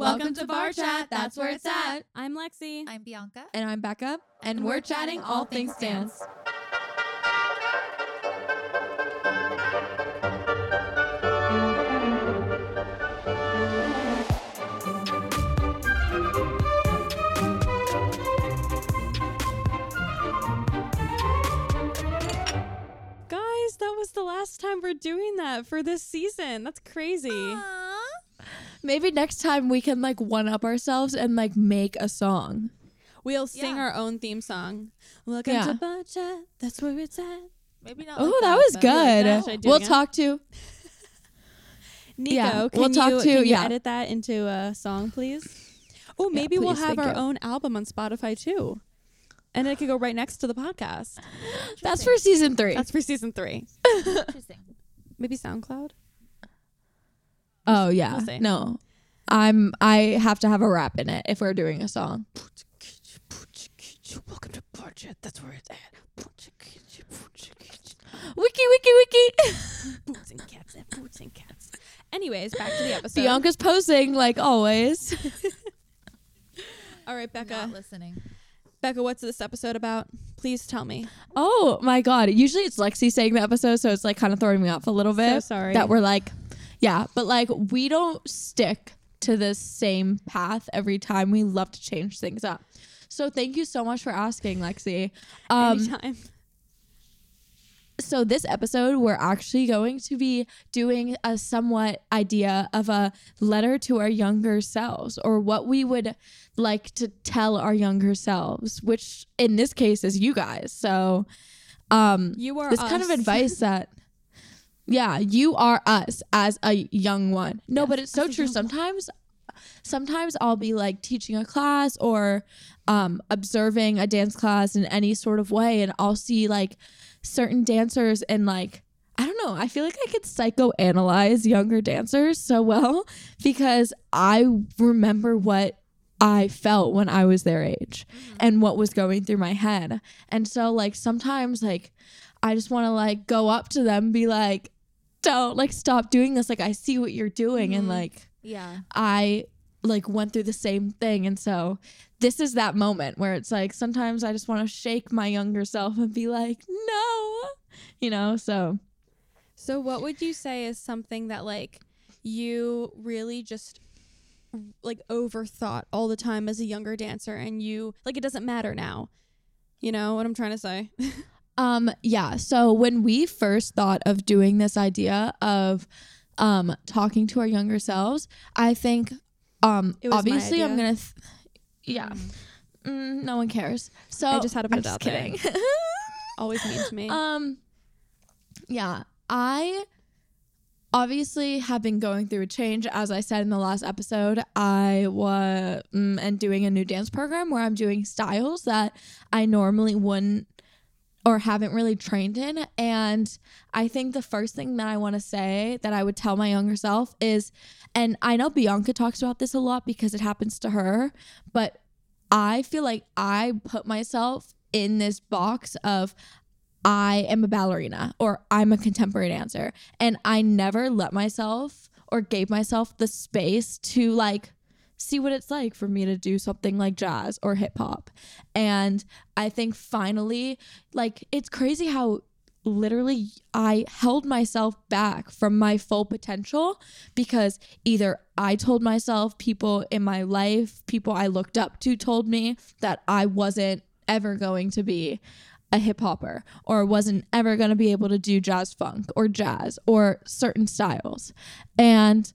Welcome to Barre Chat. That's where it's at. I'm Lexi. I'm Bianca. And I'm Becca, and, And we're, we're chatting chatting all all things things dance. Guys, that was the last time we're doing that for this season. That's crazy. Maybe next time we can like one up ourselves and like make a song. We'll sing Yeah. our own theme song. Welcome Yeah. to Barre Chat. That's where it's at. Maybe not. Oh, like that was good. that. Should I do it we'll again? talk to. Nico, Yeah, can we'll talk to- can you yeah. edit that into a song, please? Oh, maybe we'll have our you. own album on Spotify too. And it could go right next to the podcast. That's for season three. That's for season three. Interesting. Maybe SoundCloud? Oh yeah. We'll see. no, I'm. I have to have a rap in it if we're doing a song. Welcome to Barre Chat. That's where it's at. Wiki, wiki, wiki. Boots and cats and boots and cats. Anyways, back to the episode. Bianca's posing like always. All right, Becca. Not listening. Becca, what's this episode about? Please tell me. Oh my god! Usually it's Lexi saying the episode, so it's like kind of throwing me off a little bit. So sorry. that we're like, yeah, but like we don't stick to the same path every time. We love to change things up. So thank you so much for asking, Lexi. Um, Anytime. so this episode we're actually going to be doing a somewhat idea of a letter to our younger selves or what we would like to tell our younger selves which in this case is you guys so um You are this kind of advice that yeah you are us as a young one no but it's so true sometimes sometimes i'll be like teaching a class or um observing a dance class in any sort of way and i'll see like certain dancers and like I don't know. I feel like I could psychoanalyze younger dancers so well because I remember what I felt when I was their age and what was going through my head. And so like sometimes like I just want to like go up to them and be like don't like stop doing this like I see what you're doing and Mhm. like Yeah. I like went through the same thing and so this is that moment where it's like sometimes I just want to shake my younger self and be like no you know so So, what would you say is something that like you really just like overthought all the time as a younger dancer, and you like it doesn't matter now? You know what I'm trying to say? Um, yeah. So when we first thought of doing this idea of um talking to our younger selves, I think um It was obviously I'm gonna th- yeah. Mm, no one cares. So I just had to put I'm it just out there. kidding. Always mean to me. um yeah, I obviously have been going through a change as I said in the last episode. I was mm, and doing a new dance program where I'm doing styles that I normally wouldn't or haven't really trained in. And I think the first thing that I want to say that I would tell my younger self is, and I know Bianca talks about this a lot because it happens to her, but I feel like I put myself in this box of I am a ballerina or I'm a contemporary dancer. And I never let myself or gave myself the space to like see what it's like for me to do something like jazz or hip hop. And I think finally, like, it's crazy how literally I held myself back from my full potential because either I told myself, people in my life, people I looked up to told me that I wasn't ever going to be a hip hopper or wasn't ever going to be able to do jazz funk or jazz or certain styles. And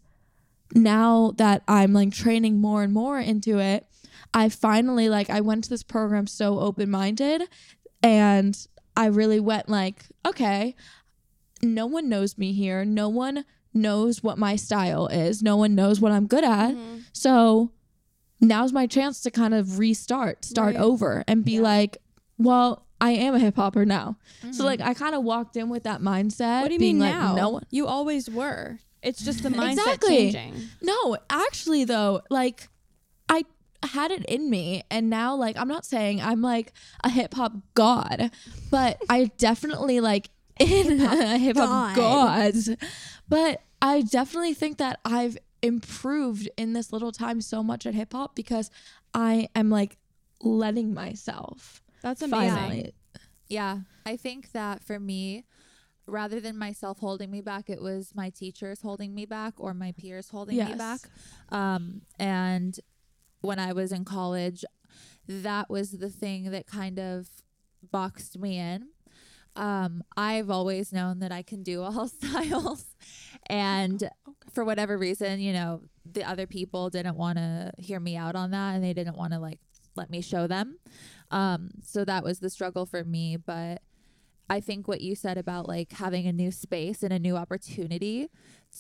now that I'm like training more and more into it, I finally like I went to this program so open-minded and I really went like, okay, no one knows me here. No one knows what my style is. No one knows what I'm good at. Mhm. So now's my chance to kind of restart, start Right. over and be Yeah. like, well, I am a hip hopper now. So Mm-hmm. like I kind of walked in with that mindset. What do you being mean like, now? No one You always were. It's just the mindset Exactly. changing. No, actually though, like I had it in me and now like I'm not saying I'm like a hip hop god, but I definitely like in a hip hop god. god. But I definitely think that I've improved in this little time so much at hip hop because I am like letting myself That's amazing. finally. Yeah. I think that for me, rather than myself holding me back, it was my teachers holding me back or my peers holding me back. Um, and when I was in college, that was the thing that kind of boxed me in. Um, I've always known that I can do all styles. And for whatever reason, you know, the other people didn't want to hear me out on that and they didn't want to like let me show them. Um, so that was the struggle for me. But I think what you said about like having a new space and a new opportunity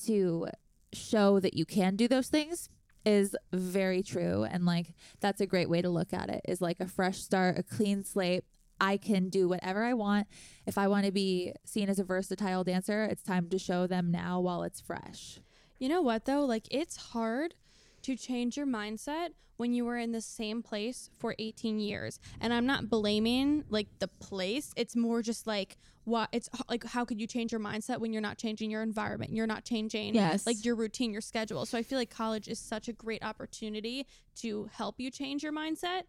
to show that you can do those things is very true. And like that's a great way to look at it is like a fresh start, a clean slate. I can do whatever I want. If I want to be seen as a versatile dancer, it's time to show them now while it's fresh. You know what though? Like it's hard to change your mindset when you were in the same place for 18 years. And I'm not blaming like the place. It's more just like what it's like how could you change your mindset when you're not changing your environment? You're not changing Yes. like your routine, your schedule. So I feel like college is such a great opportunity to help you change your mindset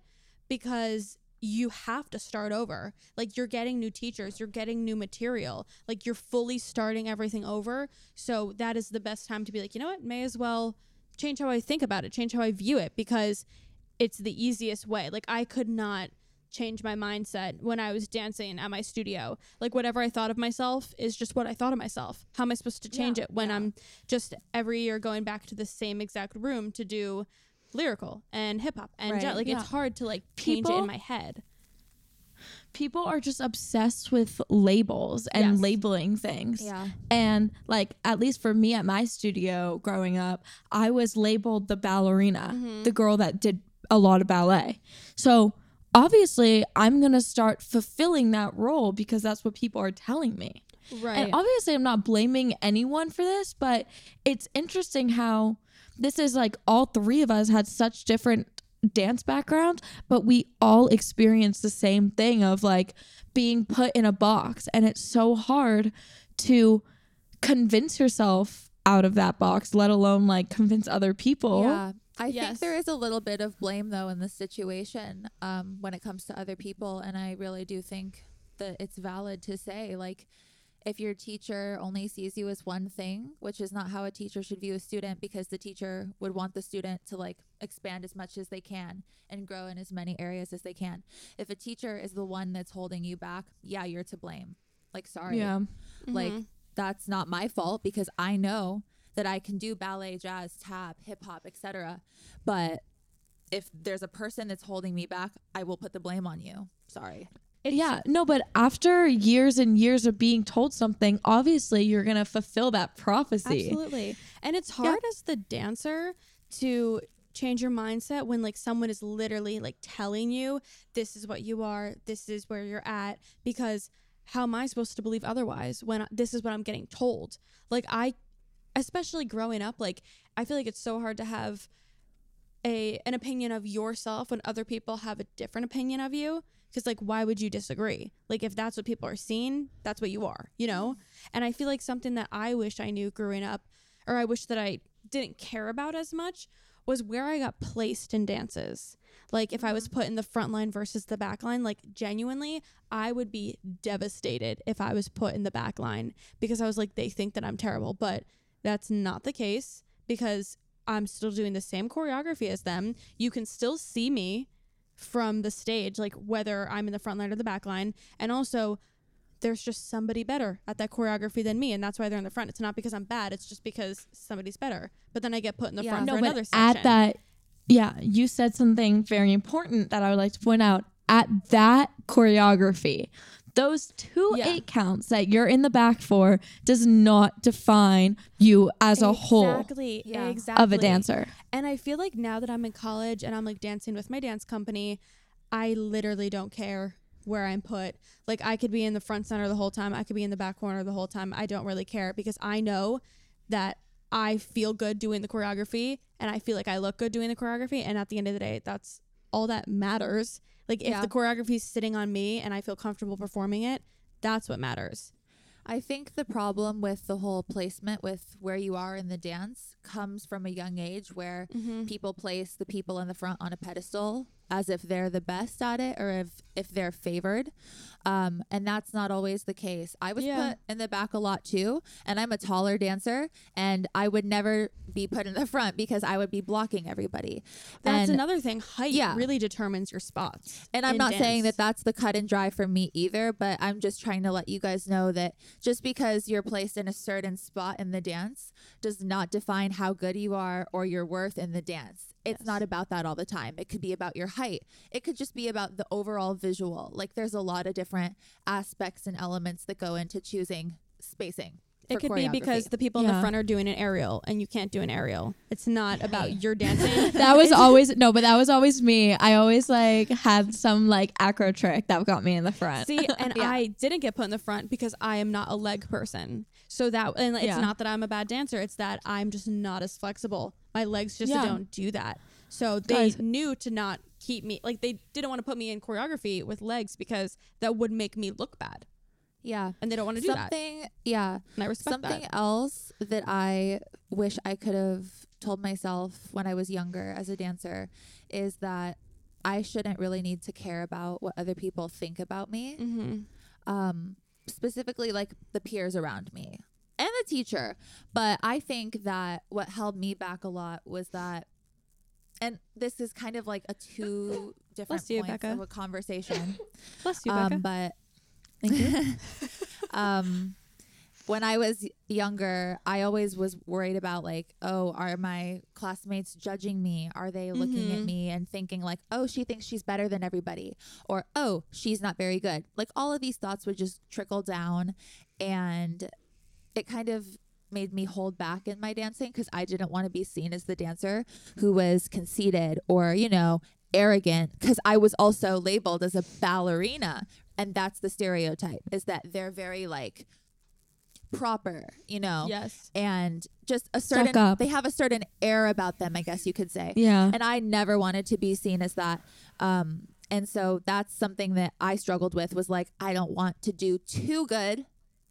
because you have to start over. Like you're getting new teachers, you're getting new material. Like you're fully starting everything over. So that is the best time to be like, you know what? May as well change how I think about it, change how I view it because it's the easiest way. Like I could not change my mindset when I was dancing at my studio. Like whatever I thought of myself is just what I thought of myself. How am I supposed to change Yeah, it when yeah. I'm just every year going back to the same exact room to do lyrical and hip hop and jet? Like yeah. it's hard to like change it in my head. People are just obsessed with labels and Yes. labeling things. Yeah. And like at least for me at my studio growing up, I was labeled the ballerina, Mm-hmm. the girl that did a lot of ballet. So obviously, I'm going to start fulfilling that role because that's what people are telling me. Right. And obviously, I'm not blaming anyone for this, but it's interesting how this is like all three of us had such different dance backgrounds, but we all experience the same thing of like being put in a box. And it's so hard to convince yourself out of that box, let alone like convince other people. Yeah. I Yes. think there is a little bit of blame though in this situation um, when it comes to other people, and I really do think that it's valid to say like if your teacher only sees you as one thing, which is not how a teacher should view a student, because the teacher would want the student to like expand as much as they can and grow in as many areas as they can. If a teacher is the one that's holding you back, yeah, you're to blame. Like, sorry, Yeah. like Mhm. that's not my fault because I know that I can do ballet, jazz, tap, hip hop, etc. But if there's a person that's holding me back, I will put the blame on you. Sorry. Yeah, no, but after years and years of being told something, obviously you're going to fulfill that prophecy. Absolutely. And it's hard as the dancer to change your mindset when like someone is literally like telling you this is what you are, this is where you're at because how am I supposed to believe otherwise when I- this is what I'm getting told? Like I especially growing up like I feel like it's so hard to have a an opinion of yourself when other people have a different opinion of you because like why would you disagree? Like if that's what people are seeing that's what you are you know? And i feel like something that i wish i knew growing up or i wish that i didn't care about as much was where i got placed in dances. Like if i was mm-hmm. put in the front line versus the back line like genuinely i would be devastated if i was put in the back line because i was like they think that i'm terrible. But that's not the case because I'm still doing the same choreography as them. You can still see me from the stage, like whether I'm in the front line or the back line. And also, there's just somebody better at that choreography than me, and that's why they're in the front. It's not because I'm bad; it's just because somebody's better. But then I get put in the Yeah. front no, for but another section. at that, yeah, you said something very important that I would like to point out. At that choreography, those two Yeah. eight counts that you're in the back for does not define you as a whole exactly, Yeah. exactly of a dancer. And I feel like now that I'm in college and I'm like dancing with my dance company, I literally don't care where I'm put. Like I could be in the front center the whole time, I could be in the back corner the whole time. I don't really care because I know that I feel good doing the choreography and I feel like I look good doing the choreography and at the end of the day that's all that matters. Like if Yeah. the choreography is sitting on me and I feel comfortable performing it, that's what matters. I think the problem with the whole placement with where you are in the dance comes from a young age where Mm-hmm. people place the people in the front on a pedestal as if they're the best at it or if if they're favored um, and that's not always the case i was Yeah. put in the back a lot too and i'm a taller dancer and i would never be put in the front because i would be blocking everybody That's and, another thing. Height Yeah. really determines your spots. and i'm not saying that that's the cut and dry for me either but i'm just trying to let you guys know that just because you're placed in a certain spot in the dance does not define how good you are or your worth in the dance it's Yes. not about that all the time it could be about your height it could just be about the overall visual like there's a lot of different aspects and elements that go into choosing spacing It could be because the people in the front are doing an aerial and you can't do an aerial. It's not about your dancing. That was always no, but that was always me. I always like had some like acro trick that got me in the front. See, and Yeah. I didn't get put in the front because I am not a leg person. So that and it's Yeah. not that I'm a bad dancer, it's that I'm just not as flexible. My legs just Yeah. don't do that. So they Guys. knew to not keep me like they didn't want to put me in choreography with legs because that would make me look bad. yeah And they don't want to do that. something yeah And I respect Something that. else that I wish I could have told myself when I was younger as a dancer is that I shouldn't really need to care about what other people think about me, Mm-hmm. um, specifically like the peers around me and the teacher. But I think that what held me back a lot was that, and this is kind of like a two different Bless you, points Becca. of a conversation. Bless you, Becca. um, but Thank you. um when I was younger, I always was worried about like, oh, are my classmates judging me? Are they looking at Mhm. me and thinking like, oh, she thinks she's better than everybody, or oh, she's not very good? Like all of these thoughts would just trickle down, and it kind of made me hold back in my dancing because I didn't want to be seen as the dancer who was conceited or you know arrogant because I was also labeled as a ballerina and that's the stereotype is that they're very like proper you know yes. and just a certain, they have a certain air about them i guess you could say Yeah. and i never wanted to be seen as that um and so that's something that i struggled with was like i don't want to do too good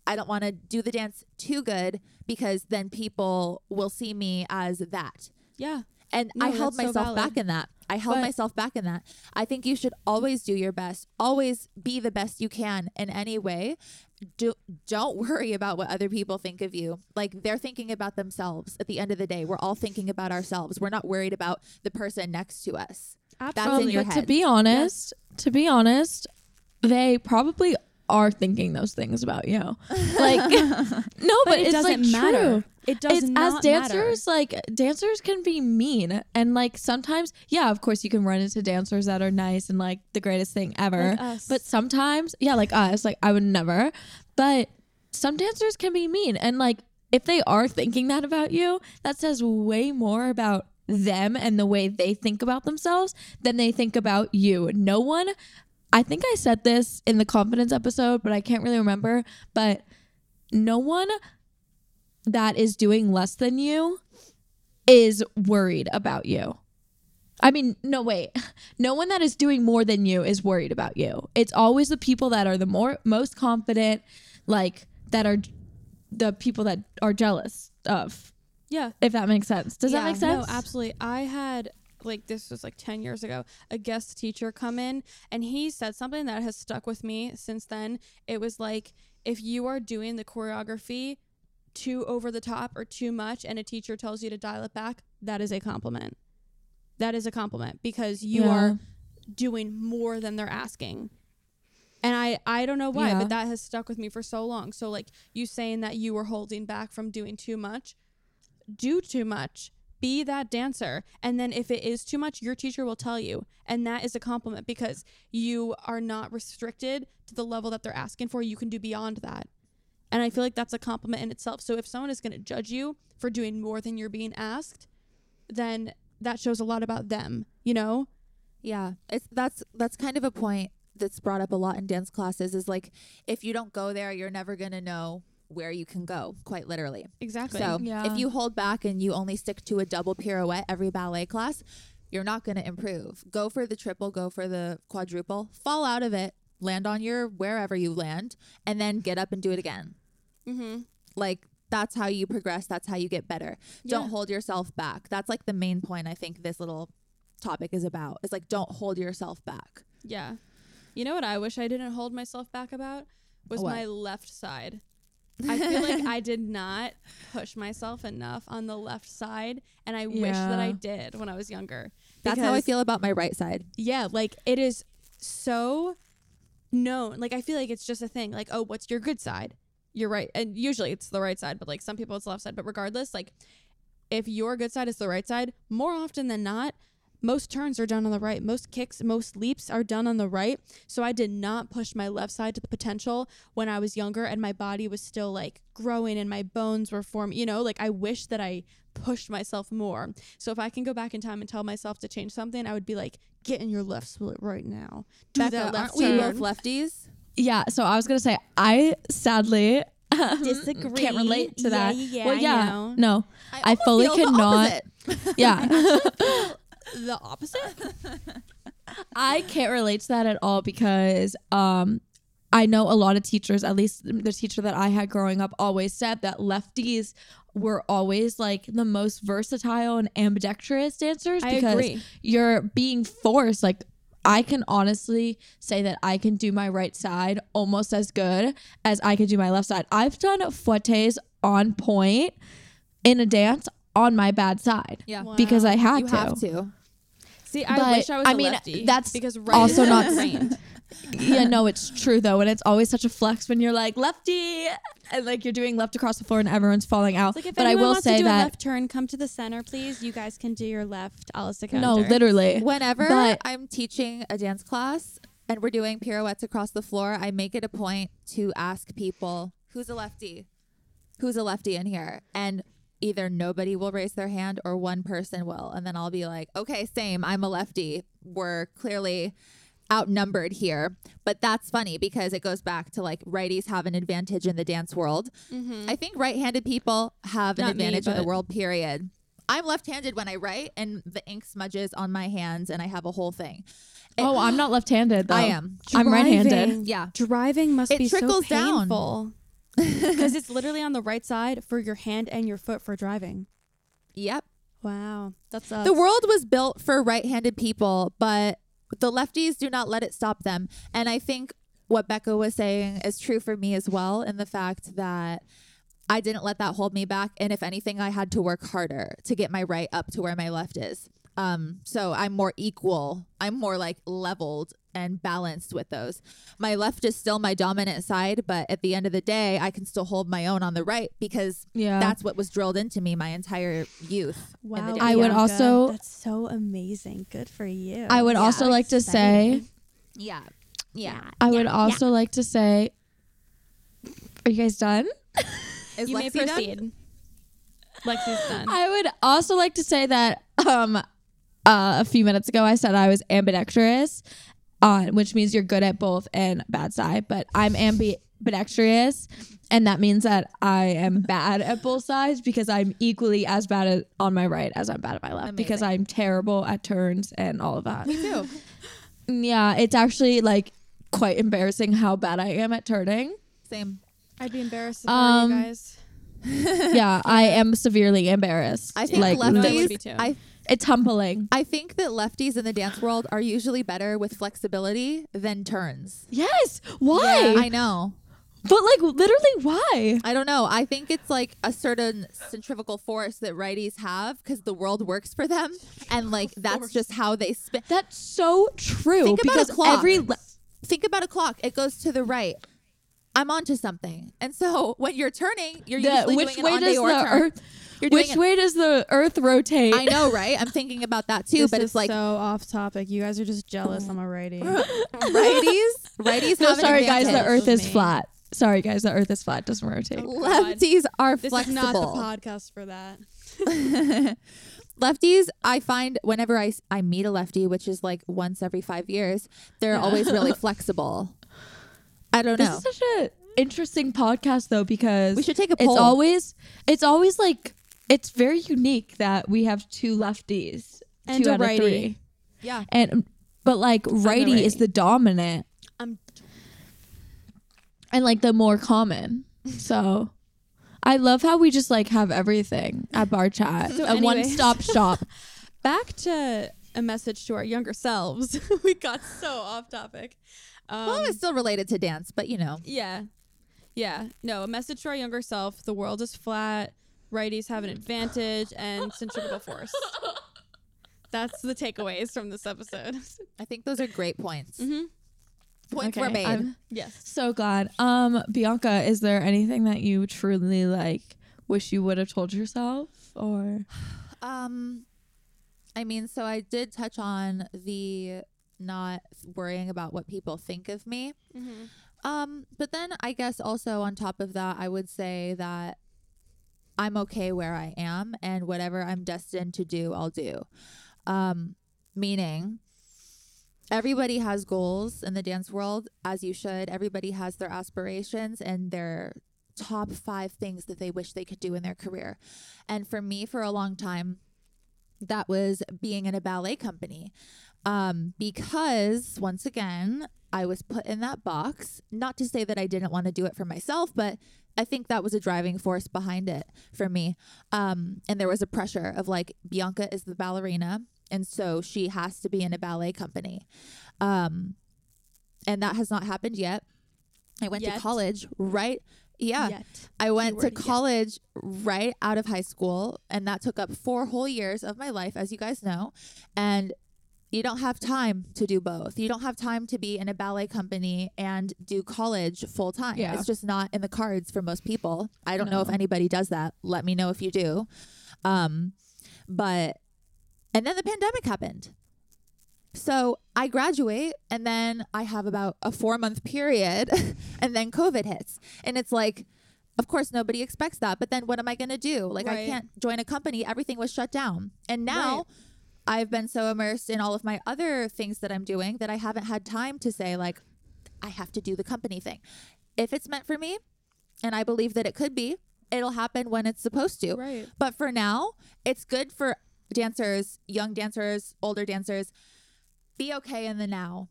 i don't want to do the dance too good because then people will see me as that Yeah. and No, I held that's so myself back in that. I held But- myself back in that. I think you should always do your best. Always be the best you can in any way. Do don't worry about what other people think of you. Like they're thinking about themselves at the end of the day. We're all thinking about ourselves. We're not worried about the person next to us. That's in Absolutely. your but to be honest, to be honest, they probably are thinking those things about you. Like no, but, but, it doesn't like matter. true. It does it's as dancers like dancers can be mean. And like sometimes yeah of course you can run into dancers that are nice and like the greatest thing ever. Like but sometimes yeah like us like i would never. But some dancers can be mean. And like if they are thinking that about you that says way more about them and the way they think about themselves than they think about you. No one i think i said this in the confidence episode but i can't really remember but no one that is doing less than you is worried about you. I mean, no, wait. No one that is doing more than you is worried about you. It's always the people that are the more most confident, like that are the people that are jealous of. Yeah. If that makes sense. Does Yeah, that make sense? No, absolutely. I had like this was like 10 years ago a guest teacher come in and he said something that has stuck with me since then it was like if you are doing the choreography too over the top or too much and a teacher tells you to dial it back that is a compliment that is a compliment because you Yeah. are doing more than they're asking and I, I don't know why, Yeah. but that has stuck with me for so long. So, like you saying that you were holding back from doing too much, do too much. Be that dancer. And then if it is too much, your teacher will tell you. And that is a compliment because you are not restricted to the level that they're asking for. You can do beyond that. And I feel like that's a compliment in itself. So if someone is going to judge you for doing more than you're being asked, then that shows a lot about them, you know? Yeah, it's that's that's kind of a point that's brought up a lot in dance classes is like if you don't go there, you're never going to know where you can go, quite literally. Exactly. So Yeah. if you hold back and you only stick to a double pirouette every ballet class, you're not going to improve. Go for the triple, go for the quadruple, fall out of it, land on your wherever you land, and then get up and do it again. Mm-hmm. Like that's how you progress. That's how you get better. Don't hold yourself back. That's like the main point I think this little topic is about. It's like don't hold yourself back. Yeah. You know what I wish I didn't hold myself back about was What? my left side. I feel like I did not push myself enough on the left side, and I wish that I did when I was younger. That's how I Because- feel about my right side. Yeah, like it is so known. Like I feel like it's just a thing. Like, oh, what's your good side? You're right. And usually it's the right side, but like some people it's the left side. But regardless, like if your good side is the right side, more often than not, most turns are done on the right. Most kicks, most leaps are done on the right. So I did not push my left side to the potential when I was younger and my body was still like growing and my bones were forming. You know, like I wish that I pushed myself more. So if I can go back in time and tell myself to change something, I would be like, get in your left split right now. Do Becca, that left aren't we both lefties? Yeah, so I was gonna say I sadly um, Disagree. Can't relate to that. yeah, well, I yeah, know. no, I almost fully cannot- yeah, the opposite? I can't relate to that at all because um, I know a lot of teachers, at least the teacher that I had growing up, always said that lefties were always like the most versatile and ambidextrous dancers I because agree. you're being forced like I can honestly say that I can do my right side almost as good as I can do my left side. I've done fouettes on pointe in a dance on my bad side Yeah. Wow. because I had You to. have to. See, I But, wish I was I a mean, lefty. that's because right also is not- trained. yeah, no, it's true though, and it's always such a flex when you're like lefty and like you're doing left across the floor and everyone's falling out. Like if but I will wants say to do a that left turn, come to the center, please. You guys can do your left Alice no, literally. Whenever But- I'm teaching a dance class and we're doing pirouettes across the floor, I make it a point to ask people who's a lefty, who's a lefty in here, and either nobody will raise their hand or one person will, and then I'll be like, okay, same, I'm a lefty. We're clearly outnumbered here but that's funny because it goes back to like righties have an advantage in the dance world Mm-hmm. I think right-handed people have an Not me, advantage in the world. Period. I'm left-handed when I write, and the ink smudges on my hands, and I have a whole thing. It- oh, I'm not left-handed though. I am. I'm right-handed. Yeah, Driving must It be trickles so down. Because it's literally on the right side for your hand and your foot for driving. yep. Wow, that's uh, The world was built for right-handed people, but the lefties do not let it stop them. And I think what Becca was saying is true for me as well, in the fact that I didn't let that hold me back. And if anything, I had to work harder to get my right up to where my left is. Um, so I'm more equal. I'm more like leveled and balanced with those. My left is still my dominant side, but at the end of the day, I can still hold my own on the right because Yeah. that's what was drilled into me my entire youth. in the Wow. I would Bianca, also- That's so amazing. Good for you. I would Yeah. also like to say Yeah. Yeah. I would also like to say Are you guys done? Is you may Lexi done? proceed. Lexi's done. I would also like to say that um uh, a few minutes ago I said I was ambidextrous, uh, which means you're good at both and bad side. But I'm ambidextrous, and that means that I am bad at both sides because I'm equally as bad at, on my right as I'm bad at my left because I'm terrible at turns and all of that. Me too. yeah, it's actually like quite embarrassing how bad I am at turning. Same. I'd be embarrassed if Um, you guys. yeah, I am severely embarrassed. I think like No, I would lefties. be too. I it's humbling. I think that lefties in the dance world are usually better with flexibility than turns. Yes. Why? Yeah, I know. But like literally why? I don't know. I think it's like a certain centrifugal force that righties have because the world works for them, and like that's just how they spin. That's so true. Think about a because clock. every le- Think about a clock. It goes to the right. I'm onto something, and so when you're turning, you're the, usually which doing way an does onde or the turn. earth which it- way does the earth rotate? I know, right? I'm thinking about that too, This but is it's like so off topic. You guys are just jealous. I'm a righty. righties. Righties. no, sorry guys, the earth is Me. flat. Sorry guys, the earth is flat. It doesn't rotate. Oh, Lefties are This flexible. is not the podcast for that. Lefties, I find whenever I, I meet a lefty, which is like once every five years, they're always really flexible. I don't This know. This is such an interesting podcast though because We should take a poll. it's always it's always like it's very unique that we have two lefties And two a out of righty. three. yeah. and but like righty, is the dominant I'm and like the more common. So I love how we just like have everything at Barre Chat. So a one stop shop. Back to a message to our younger selves. we got so off topic. Um, well, it's still related to dance, but you know. yeah. Yeah. No, a message to our younger self. The world is flat. Righties have an advantage and centrifugal force. That's the takeaways from this episode. I think those are great points. mm-hmm. Points Okay, were made. I'm Yes. so glad. Um, Bianca, is there anything that you truly like wish you would have told yourself or Um, I mean, so I did touch on the not worrying about what people think of me. Mm-hmm. Um, but then I guess also on top of that, I would say that I'm okay where I am and whatever I'm destined to do, I'll do. Um, meaning everybody has goals in the dance world, as you should. Everybody has their aspirations and their top five things that they wish they could do in their career. And for me, for a long time, that was being in a ballet company. Um, because once again, I was put in that box. Not to say that I didn't want to do it for myself, but I think that was a driving force behind it for me. Um, and there was a pressure of like, Bianca is the ballerina, and so she has to be in a ballet company. Um, and that has not happened yet. I went Yet. to college right. Yeah. Yet. I went to Keyword, yet. college right out of high school, and that took up four whole years of my life, as you guys know. And you don't have time to do both. You don't have time to be in a ballet company and do college full time. Yeah. It's just not in the cards for most people. I don't know if anybody does that. Let me know if you do. Um, but and then the pandemic happened. So I graduate and then I have about a four month period and then COVID hits. And it's like, of course, nobody expects that. But then what am I going to do? Like, I can't join a company. Everything was shut down. And now Right. I've been so immersed in all of my other things that I'm doing that I haven't had time to say, like, I have to do the company thing. If it's meant for me, and I believe that it could be, it'll happen when it's supposed to. Right. But for now, it's good for dancers, young dancers, older dancers. Be okay in the now.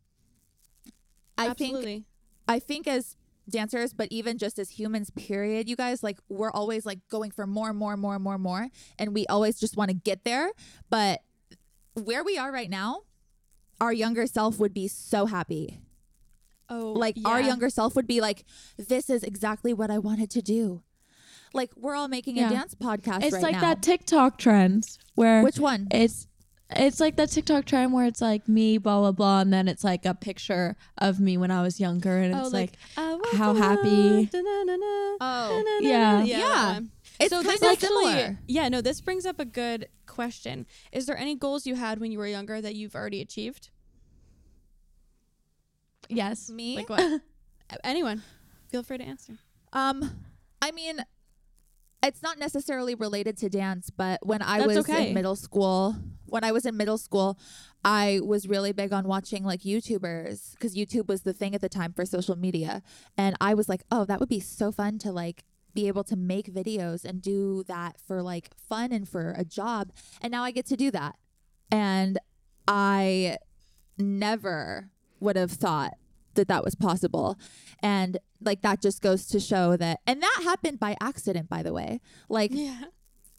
I think Absolutely. I think as dancers, but even just as humans, period, you guys, like we're always like going for more, more, more, more, more. And we always just want to get there. But where we are right now, our younger self would be so happy. Oh, Like our younger self would be like, this is exactly what I wanted to do. Like we're all making Yeah. a dance podcast it's right like now. that TikTok trend where Which one? it's it's like that TikTok trend where it's like me, blah blah blah, and then it's like a picture of me when I was younger, and oh, it's Oh, like, I how happy- Oh. Yeah. yeah. Yeah. It's so this actually, similar. yeah, no, this brings up a good question. Is there any goals you had when you were younger that you've already achieved? yes, Me? Like what? Anyone, feel free to answer. Um, I mean, it's not necessarily related to dance, but when I That's was okay. in middle school, when I was in middle school, I was really big on watching like YouTubers because YouTube was the thing at the time for social media, and I was like, oh, that would be so fun to like be able to make videos and do that for like fun and for a job, and now I get to do that, and I never would have thought that that was possible. And like that just goes to show that and that happened by accident by the way. Like Yeah.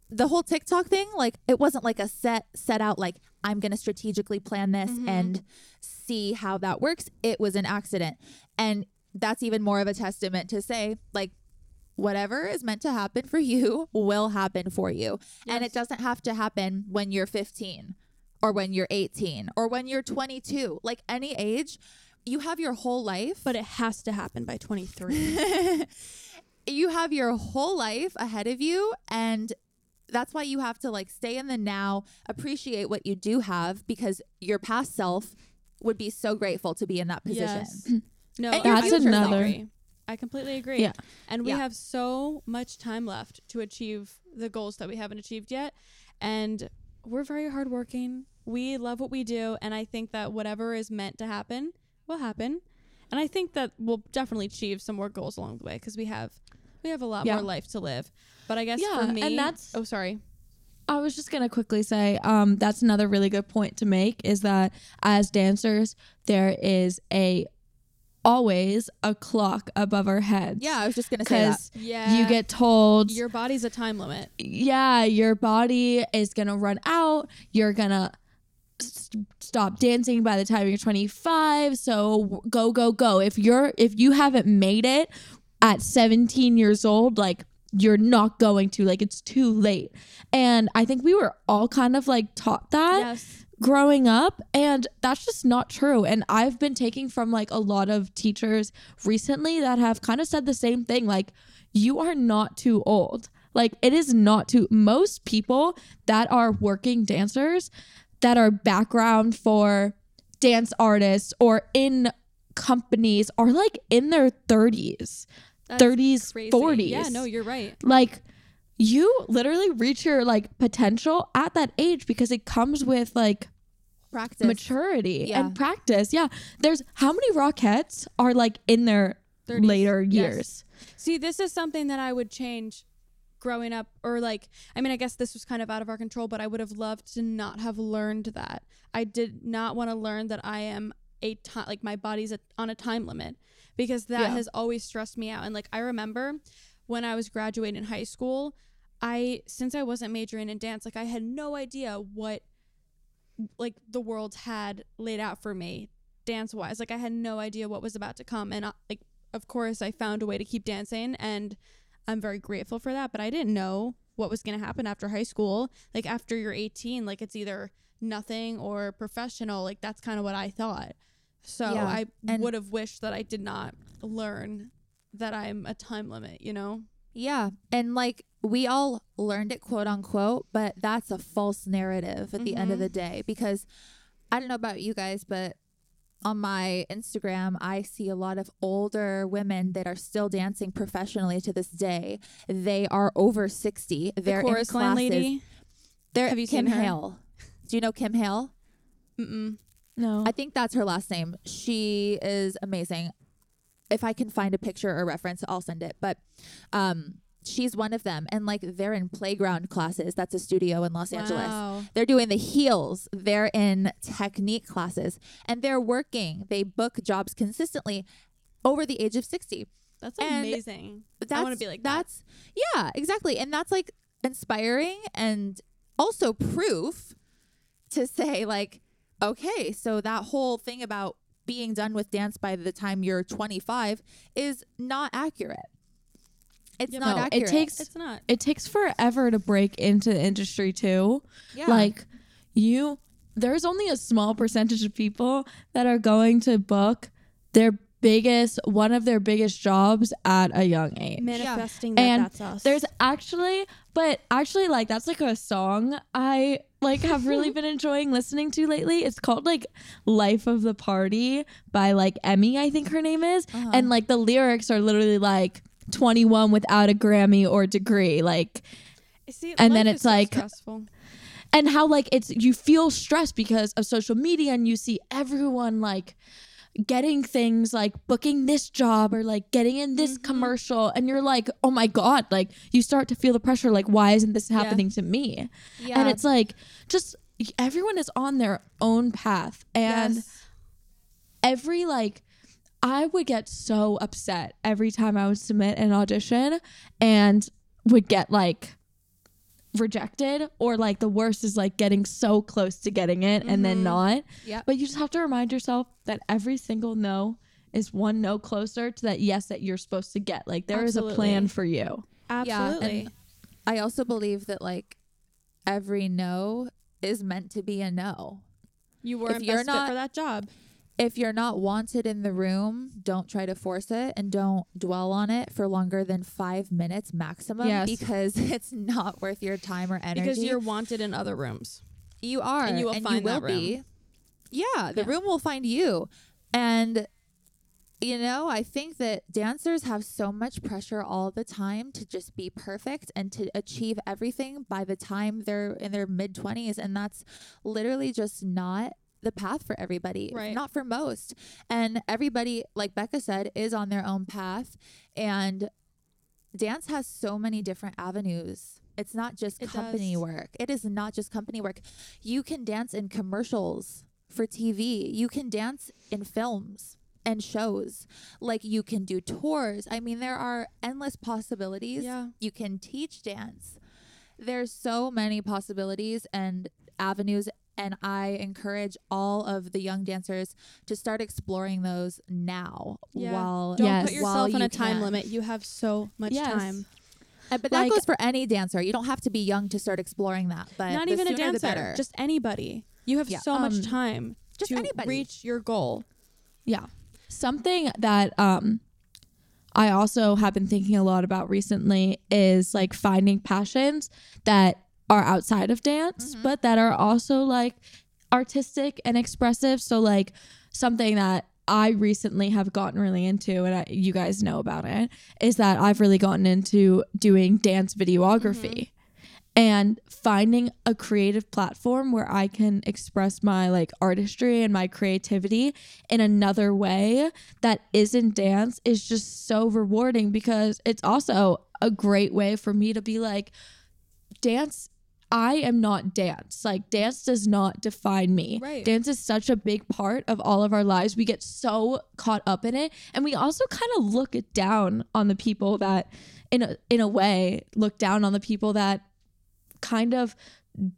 the whole tiktok thing like it wasn't like a set set out like i'm gonna strategically plan this Mhm. and see how that works. It was an accident. And that's even more of a testament to say like whatever is meant to happen for you will happen for you and it doesn't have to happen when you're 15 or when you're 18 or when you're 22 like any age you have your whole life But it has to happen by 23. you have your whole life ahead of you and that's why you have to like stay in the now appreciate what you do have because your past self would be so grateful to be in that position Yes. No, And I your completely future self. I completely agree. Yeah. And we Yeah. have so much time left to achieve the goals that we haven't achieved yet. And we're very hardworking. We love what we do. And I think that whatever is meant to happen will happen. And I think that we'll definitely achieve some more goals along the way because we have we have a lot Yeah. more life to live. But I guess Yeah, for and me, that's- oh sorry, I was just gonna quickly say, um, that's another really good point to make is that as dancers, there is a always a clock above our heads. Yeah, I was just gonna say that. Yeah. you get told your body's a time limit. yeah, your body is to run out. You're to st- stop dancing by the time you're 25. So go go go. If you're if you haven't made it at 17 years old, like you're not going to like it's too late. And I think we were all kind of like taught that yes. Growing up and that's just not true and i've been taking from like a lot of teachers recently that have kind of said the same thing like you are not too old like it is not too most people that are working dancers that are background for dance artists or in companies are like in their 30s That's 30s crazy. 40s Yeah, no, you're right. like you literally reach your like potential at that age because it comes with like Practice. maturity Yeah. and practice. Yeah. There's how many Rockettes are like in their 30s. later Yes. years? See, this is something that I would change growing up or like I mean I guess this was kind of out of our control but I would have loved to not have learned that. I did not want to learn that I am a time like my body's a, on a time limit because that Yeah. has always stressed me out and like I remember when I was graduating high school I since I wasn't majoring in dance like I had no idea what like the world had laid out for me dance wise like I had no idea what was about to come. And I, like of course I found a way to keep dancing and I'm very grateful for that but I didn't know what was going to happen after high school. Like after you're 18 like it's either nothing or professional. Like that's kind of what I thought. So Yeah, I would have wished that I did not learn that I'm a time limit you know Yeah. And like we all learned it, quote unquote, but that's a false narrative at the end of Mhm. the day because I don't know about you guys, but on my Instagram, I see a lot of older women that are still dancing professionally to this day. They are over 60. They're the in chorus line classes. lady They're Have you Kim seen her? Hale. Do you know Kim Hale? Mm-mm. No. I think that's her last name. She is amazing. If I can find a picture or reference, I'll send it. But um, she's one of them, and like they're in playground classes. That's a studio in Los Angeles. They're doing the heels. They're in technique classes, and they're working. They book jobs consistently over the age of sixty. That's And amazing. That's, I wanna be like that. that's yeah, exactly, and that's like inspiring and also proof to say like, okay, so that whole thing about being done with dance by the time you're 25 is not accurate. It's Yep. not No, it takes- It's not. it takes forever to break into the industry too. yeah. Like you there's only a small percentage of people that are going to book their biggest one of their biggest jobs at a young age. Manifesting that And that's us. There's actually, but actually, like that's like a song I like have really been enjoying listening to lately. It's called like "Life of the Party" by like Emmy, I think her name is, Uh-huh. and like the lyrics are literally like 21 without a Grammy or degree, like See, and then it's so like- stressful. and how like it's you feel stressed because of social media and you see everyone like getting things like booking this job or like getting in this mm-hmm. commercial and you're like oh my god like you start to feel the pressure like why isn't this happening to me yeah. and it's like just everyone is on their own path and yes. every like I would get so upset every time I would submit an audition and would get like rejected or like the worst is like getting so close to getting it and then Mhm. not. Yeah. But you just have to remind yourself that every single no is one no closer to that yes that you're supposed to get. Like there is a plan for you. Absolutely. and I also believe that like every no is meant to be a no. you weren't you're best not- fit for that job. If you're not wanted in the room, don't try to force it and don't dwell on it for longer than five minutes maximum Yes. because it's not worth your time or energy. Because you're wanted in other rooms. You are, And you will find you will that room. be. Yeah, the Yeah. room will find you. And you know, I think that dancers have so much pressure all the time to just be perfect and to achieve everything by the time they're in their mid 20s and that's literally just not the path for everybody. Right. Not for most. And everybody, like Becca said, is on their own path and dance has so many different avenues. It's not just It company does. work. It is not just company work. You can dance in commercials for TV. You can dance in films. and shows. Like you can do tours. I mean, there are endless possibilities. Yeah. You can teach dance. There's so many possibilities and avenues and I encourage all of the young dancers to start exploring those now Yeah. while Don't Yes. put yourself on you a time can. limit. You have so much Yes. time. Uh, but Like- that goes for any dancer. You don't have to be young to start exploring that. But Not even a dancer, just anybody. You have Yeah. so much Um, time just to anybody. reach your goal. Yeah. Something that um I also have been thinking a lot about recently is like finding passions that are outside of dance, Mhm. but that are also like artistic and expressive. So like something that I recently have gotten really into, and I, you guys know about it, is that I've really gotten into doing dance videography and finding a creative platform where I can express my like artistry and my creativity in another way that isn't dance is just so rewarding because it's also a great way for me to be like dance I am not dance. Like dance does not define me. Right. Dance is such a big part of all of our lives. We get so caught up in it and we also kind of look it down on the people that in a in a way look down on the people that kind of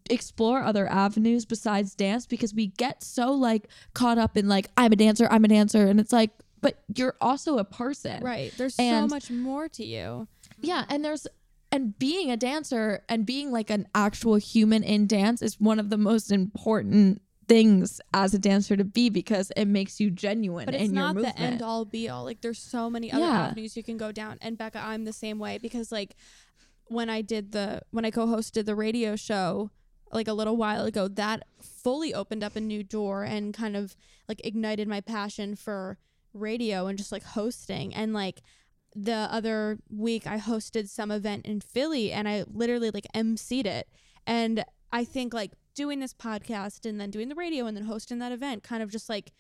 explore other avenues besides dance because we get so like caught up in like I'm a dancer, I'm a dancer and it's like but you're also a person. Right. There's And- so much more to you. Yeah, and there's and being a dancer and being like an actual human in dance is one of the most important things as a dancer to be because it makes you genuine But it's not the end all be all. Like there's so many other Yeah. avenues you can go down. And Becca, I'm the same way because like when I did the when I co-hosted the radio show like a little while ago, that fully opened up a new door and kind of like ignited my passion for radio and just like hosting and like the other week I hosted some event in Philly and I literally like emceed it. And I think like doing this podcast and then doing the radio and then hosting that event kind of just like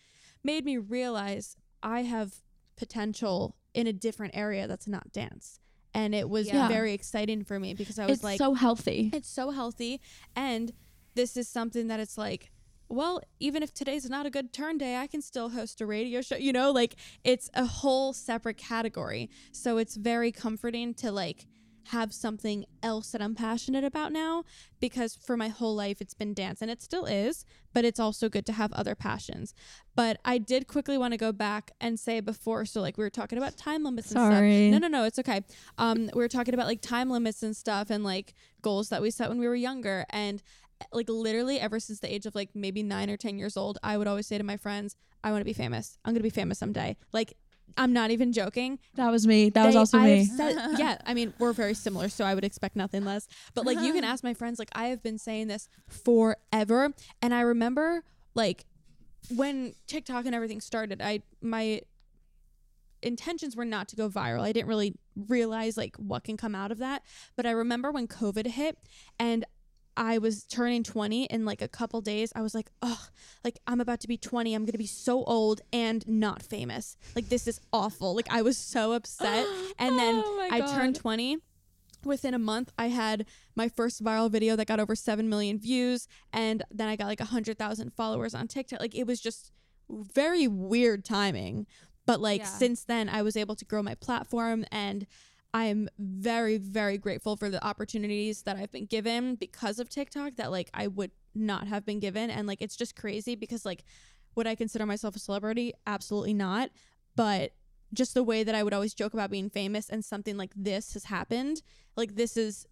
made me realize I have potential in a different area that's not dance. And it was Yeah. very exciting for me because I was it's like, so healthy. it's so healthy. And this is something that it's like, well, even if today's not a good turn day, I can still host a radio show. You know, like it's a whole separate category. So it's very comforting to like have something else that I'm passionate about now because for my whole life it's been dance and it still is, but it's also good to have other passions. But I did quickly want to go back and say before, so like we were talking about time limits and stuff. Sorry. No, no, no, it's okay. Um, we were talking about like time limits and stuff and like goals that we set when we were younger and like literally ever since the age of like maybe nine or ten years old, I would always say to my friends, I want to be famous. I'm gonna be famous someday. Like I'm not even joking. That was me. That was also I me. said- yeah, I mean, we're very similar, so I would expect nothing less. But like, you can ask my friends. Like, I have been saying this forever, and I remember like when TikTok and everything started. I my intentions were not to go viral. I didn't really realize like what can come out of that. But I remember when COVID hit, and I was turning 20 in like a couple days. I was like, oh, like I'm about to be 20. I'm going to be so old and not famous. Like this is awful. Like I was so upset. And then Oh I turned 20. Within a month, I had my first viral video that got over 7 million views. And then I got like 100,000 followers on TikTok. Like it was just very weird timing. But like Yeah. since then, I was able to grow my platform and I'm very, very grateful for the opportunities that I've been given because of TikTok that like I would not have been given. And like it's just crazy because like would I consider myself a celebrity? Absolutely not. But just the way that I would always joke about being famous and something like this has happened, like this is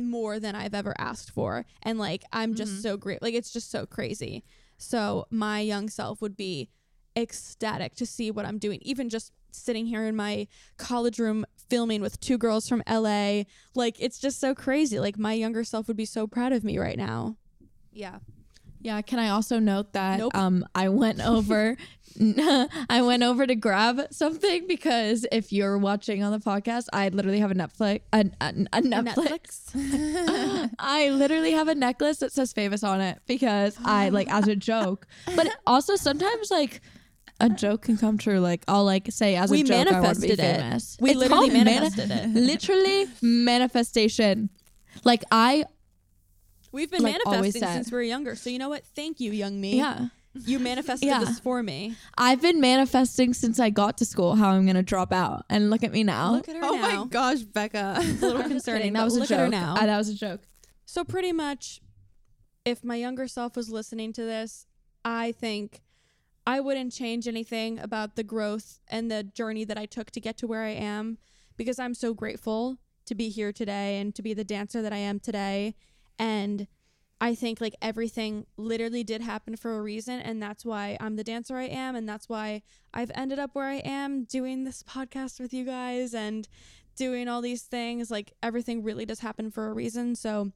more than I've ever asked for. And like I'm just Mhm. so great. Like it's just so crazy. So my young self would be ecstatic to see what I'm doing. Even just sitting here in my college room filming with two girls from LA. Like it's just so crazy. Like my younger self would be so proud of me right now. Yeah. Yeah, can I also note that Nope. um I went over I went over to grab something because if you're watching on the podcast, I literally have a Netflix a, a, a Netflix. I literally have a necklace that says famous on it because I like as a joke. But also sometimes like a joke can come true. Like I'll like say as We a joke I want to be manifested it. famous. We It's literally called mani- manifested it. literally manifestation. Like I We've been Like manifesting since we were younger. So you know what? Thank you, young me. yeah. You manifested Yeah. this for me. I've been manifesting since I got to school how I'm gonna drop out, and look at me now. Look at her now. Oh now. my gosh, Becca. It's a little concerning. that was a look joke. at her now. Uh, that was a joke. So pretty much, if my younger self was listening to this, I think I wouldn't change anything about the growth and the journey that I took to get to where I am because I'm so grateful to be here today and to be the dancer that I am today. And I think like everything literally did happen for a reason and that's why I'm the dancer I am and that's why I've ended up where I am doing this podcast with you guys and doing all these things like everything really does happen for a reason so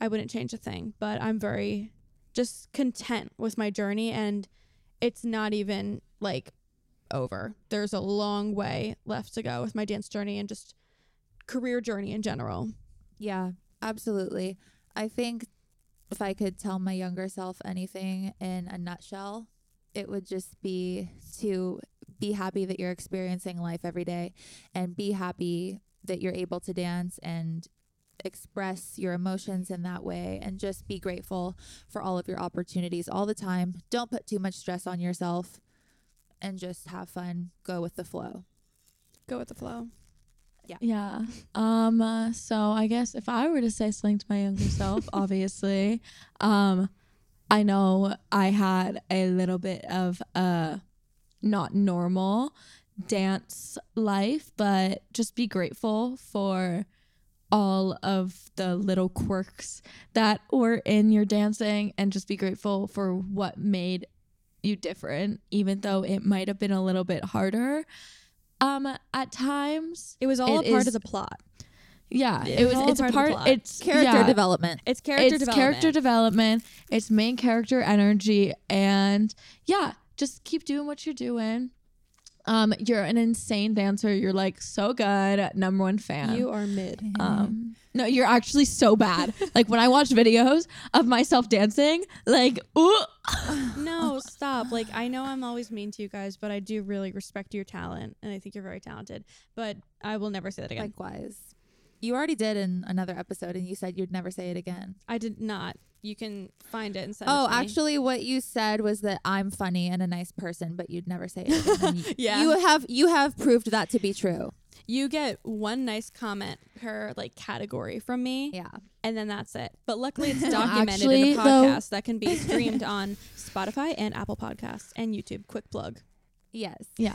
I wouldn't change a thing but I'm very just content with my journey and it's not even like over there's a long way left to go with my dance journey and just career journey in general Yeah, absolutely. I think if I could tell my younger self anything in a nutshell, it would just be to be happy that you're experiencing life every day and be happy that you're able to dance and express your emotions in that way and just be grateful for all of your opportunities all the time. Don't put too much stress on yourself and just have fun, go with the flow. go with the flow Yeah. Yeah. Um. uh, so I guess if I were to say something to my younger self, obviously, um, I know I had a little bit of a not normal dance life, but just be grateful for all of the little quirks that were in your dancing and just be grateful for what made you different even though it might have been a little bit harder um at times it was all It a part is- of the plot yeah, It it was. It's a part of part. plot. It's Character yeah, development. it's character it's development character development. It's main character energy, and yeah, just keep doing what you're doing. Um, you're an insane dancer. You're like so good. Number one fan. you are mid um, no, you're actually so bad. like when I watch videos of myself dancing, like ooh, no stop like i know i'm always mean to you guys but i do really respect your talent and i think you're very talented but i will never say that again Likewise. You already did in another episode and you said you'd never say it again. i did not you can find it and send Oh, it to me. actually what you said was that I'm funny and a nice person, but you'd never say it again. You, Yeah. You have you have proved that to be true. you get one nice comment per like category from me Yeah. and then that's it but luckily it's documented Actually, in a though- podcast that can be streamed on spotify and apple podcasts and youtube quick plug Yes. yeah.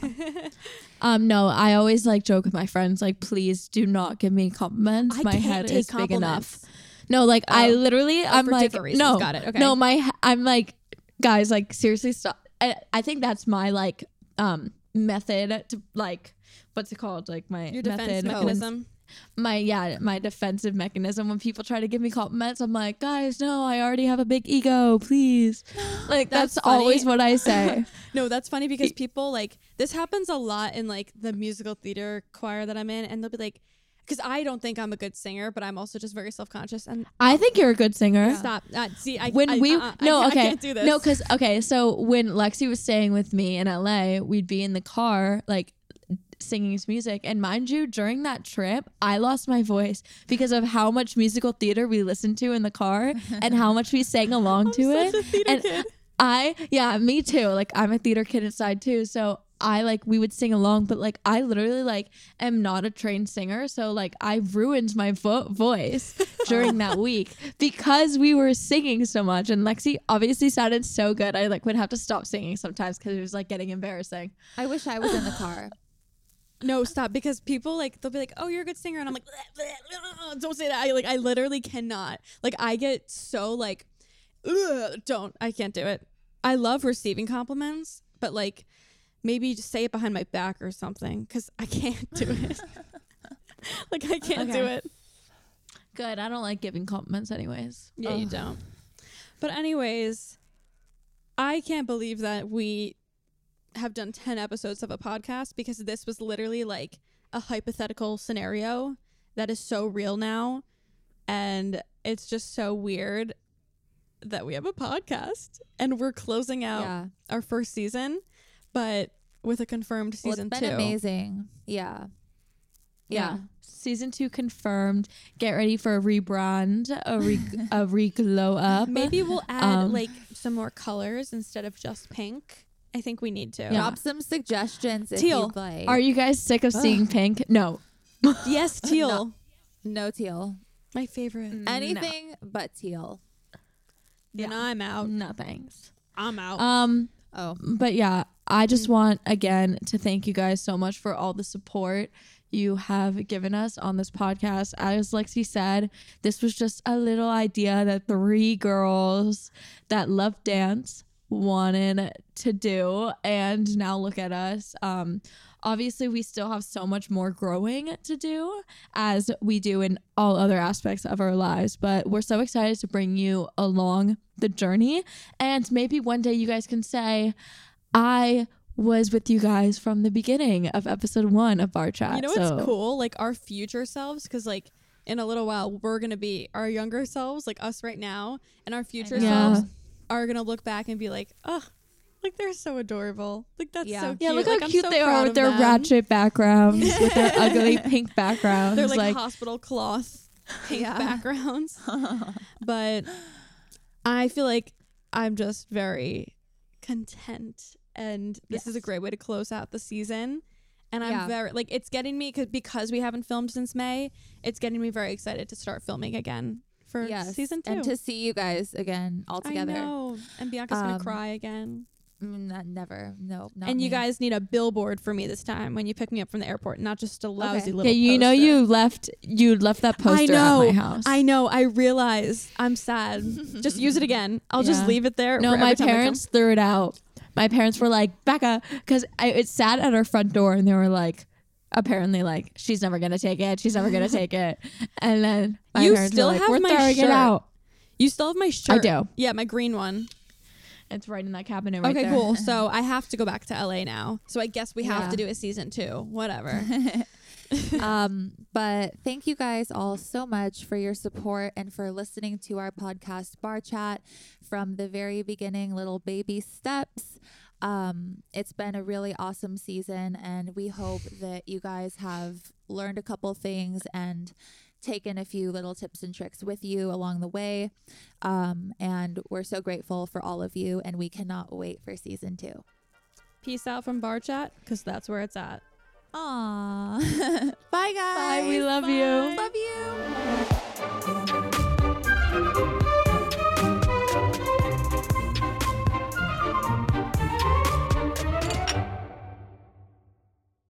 um, no, I always like joke with my friends, like, please do not give me compliments. I my head is big enough. No, like I Oh. literally, I'm for like, no, Got it. Okay. no, my, I'm like, guys, like seriously, stop. I, I think that's my like, um, method to like, what's it called? Like my your defense method, mechanism my yeah, my defensive mechanism. When people try to give me compliments, I'm like, guys, no, I already have a big ego, please. Like That's that's, always what I say. No, that's funny because people like this happens a lot in like the musical theater choir that I'm in, and they'll be like, because I don't think I'm a good singer, but I'm also just very self conscious. And I think you're a good singer. stop, uh, see, I when I, we uh-uh, I no I okay can't do this. no because okay so when lexi was staying with me in la we'd be in the car like singing his music and mind you during that trip i lost my voice because of how much musical theater we listened to in the car and how much we sang along to such it a and kid. i yeah me too like i'm a theater kid inside too so I like we would sing along, but like I literally like am not a trained singer, so like I ruined my vo- voice during that week because we were singing so much. And Lexi obviously sounded so good. I like would have to stop singing sometimes because it was like getting embarrassing. I wish I was in the car. No, stop because people like they'll be like, "Oh, you're a good singer," and I'm like, "Bleh, bleh, bleh, "Don't say that." I like I literally cannot. Like I get so like, don't. I can't do it. I love receiving compliments, but like maybe just say it behind my back or something because I can't do it. like I can't do it. Good. I don't like giving compliments anyways. Yeah, you don't. But anyways, I can't believe that we have done 10 episodes of a podcast because this was literally like a hypothetical scenario that is so real now and it's just so weird that we have a podcast and we're closing out Yeah. our first season but with a confirmed Well, season it's been 2. amazing. Yeah. Yeah. Yeah. season two confirmed. Get ready for a rebrand, a re a re glow up. Maybe we'll add Um, like some more colors instead of just pink. I think we need to. Yeah. Drop some suggestions if Teal. you'd like. Are you guys sick of seeing pink? No. Yes, teal. no teal. My favorite. Anything but teal. Then I'm out. No thanks. I'm out. Um, Oh, but yeah, I just want again to thank you guys so much for all the support you have given us on this podcast. As Lexi said, this was just a little idea that three girls that love dance wanted to do and now look at us. Um obviously we still have so much more growing to do as we do in all other aspects of our lives, but we're so excited to bring you along the journey and maybe one day you guys can say I was with you guys from the beginning of episode 1 of Barre Chat. you know what's So- cool? Like our future selves, because like in a little while we're gonna be our younger selves, like us right now, and our future selves are gonna look back and be like, oh, like they're so adorable. Like that's Yeah. so cute. Yeah, look like, how I'm cute so they are with their them. ratchet backgrounds, with their ugly pink backgrounds. They're like, like hospital cloth pink Yeah. backgrounds. but I feel like I'm just very content, and this is a great way to close out the season. And I'm Yeah. very like it's getting me cause, because we haven't filmed since May. It's getting me very excited to start filming again for yes. season two. And to see you guys again all together. I know, and Bianca's gonna Um, cry again. Mm, Not, never. No, not and you me. guys need a billboard for me this time when you pick me up from the airport, not just a lousy Okay. little. Yeah, you know you left you left that poster know. at my house. I know. I realize. I'm sad. just use it again. I'll just leave it there. no, my every time I come. parents threw it out. My parents were like, Becca, because it sat at our front door and they were like, apparently, like, she's never to take it. She's never to take it. And then You still like, have we're my shirt. out. You still have my shirt. I do. Yeah, my green one. It's right in that cabinet right okay, there. cool. So I have to go back to LA now. So I guess we have Yeah. to do a season two. Whatever. um, but thank you guys all so much for your support and for listening to our podcast Barre Chat from the very beginning, little baby steps. Um, it's been a really awesome season, and we hope that you guys have learned a couple things and taken a few little tips and tricks with you along the way. Um, and we're so grateful for all of you, and we cannot wait for season two. Peace out from Barre Chat, because that's where it's at. Aww. Bye, guys. Bye. We love you. Love you.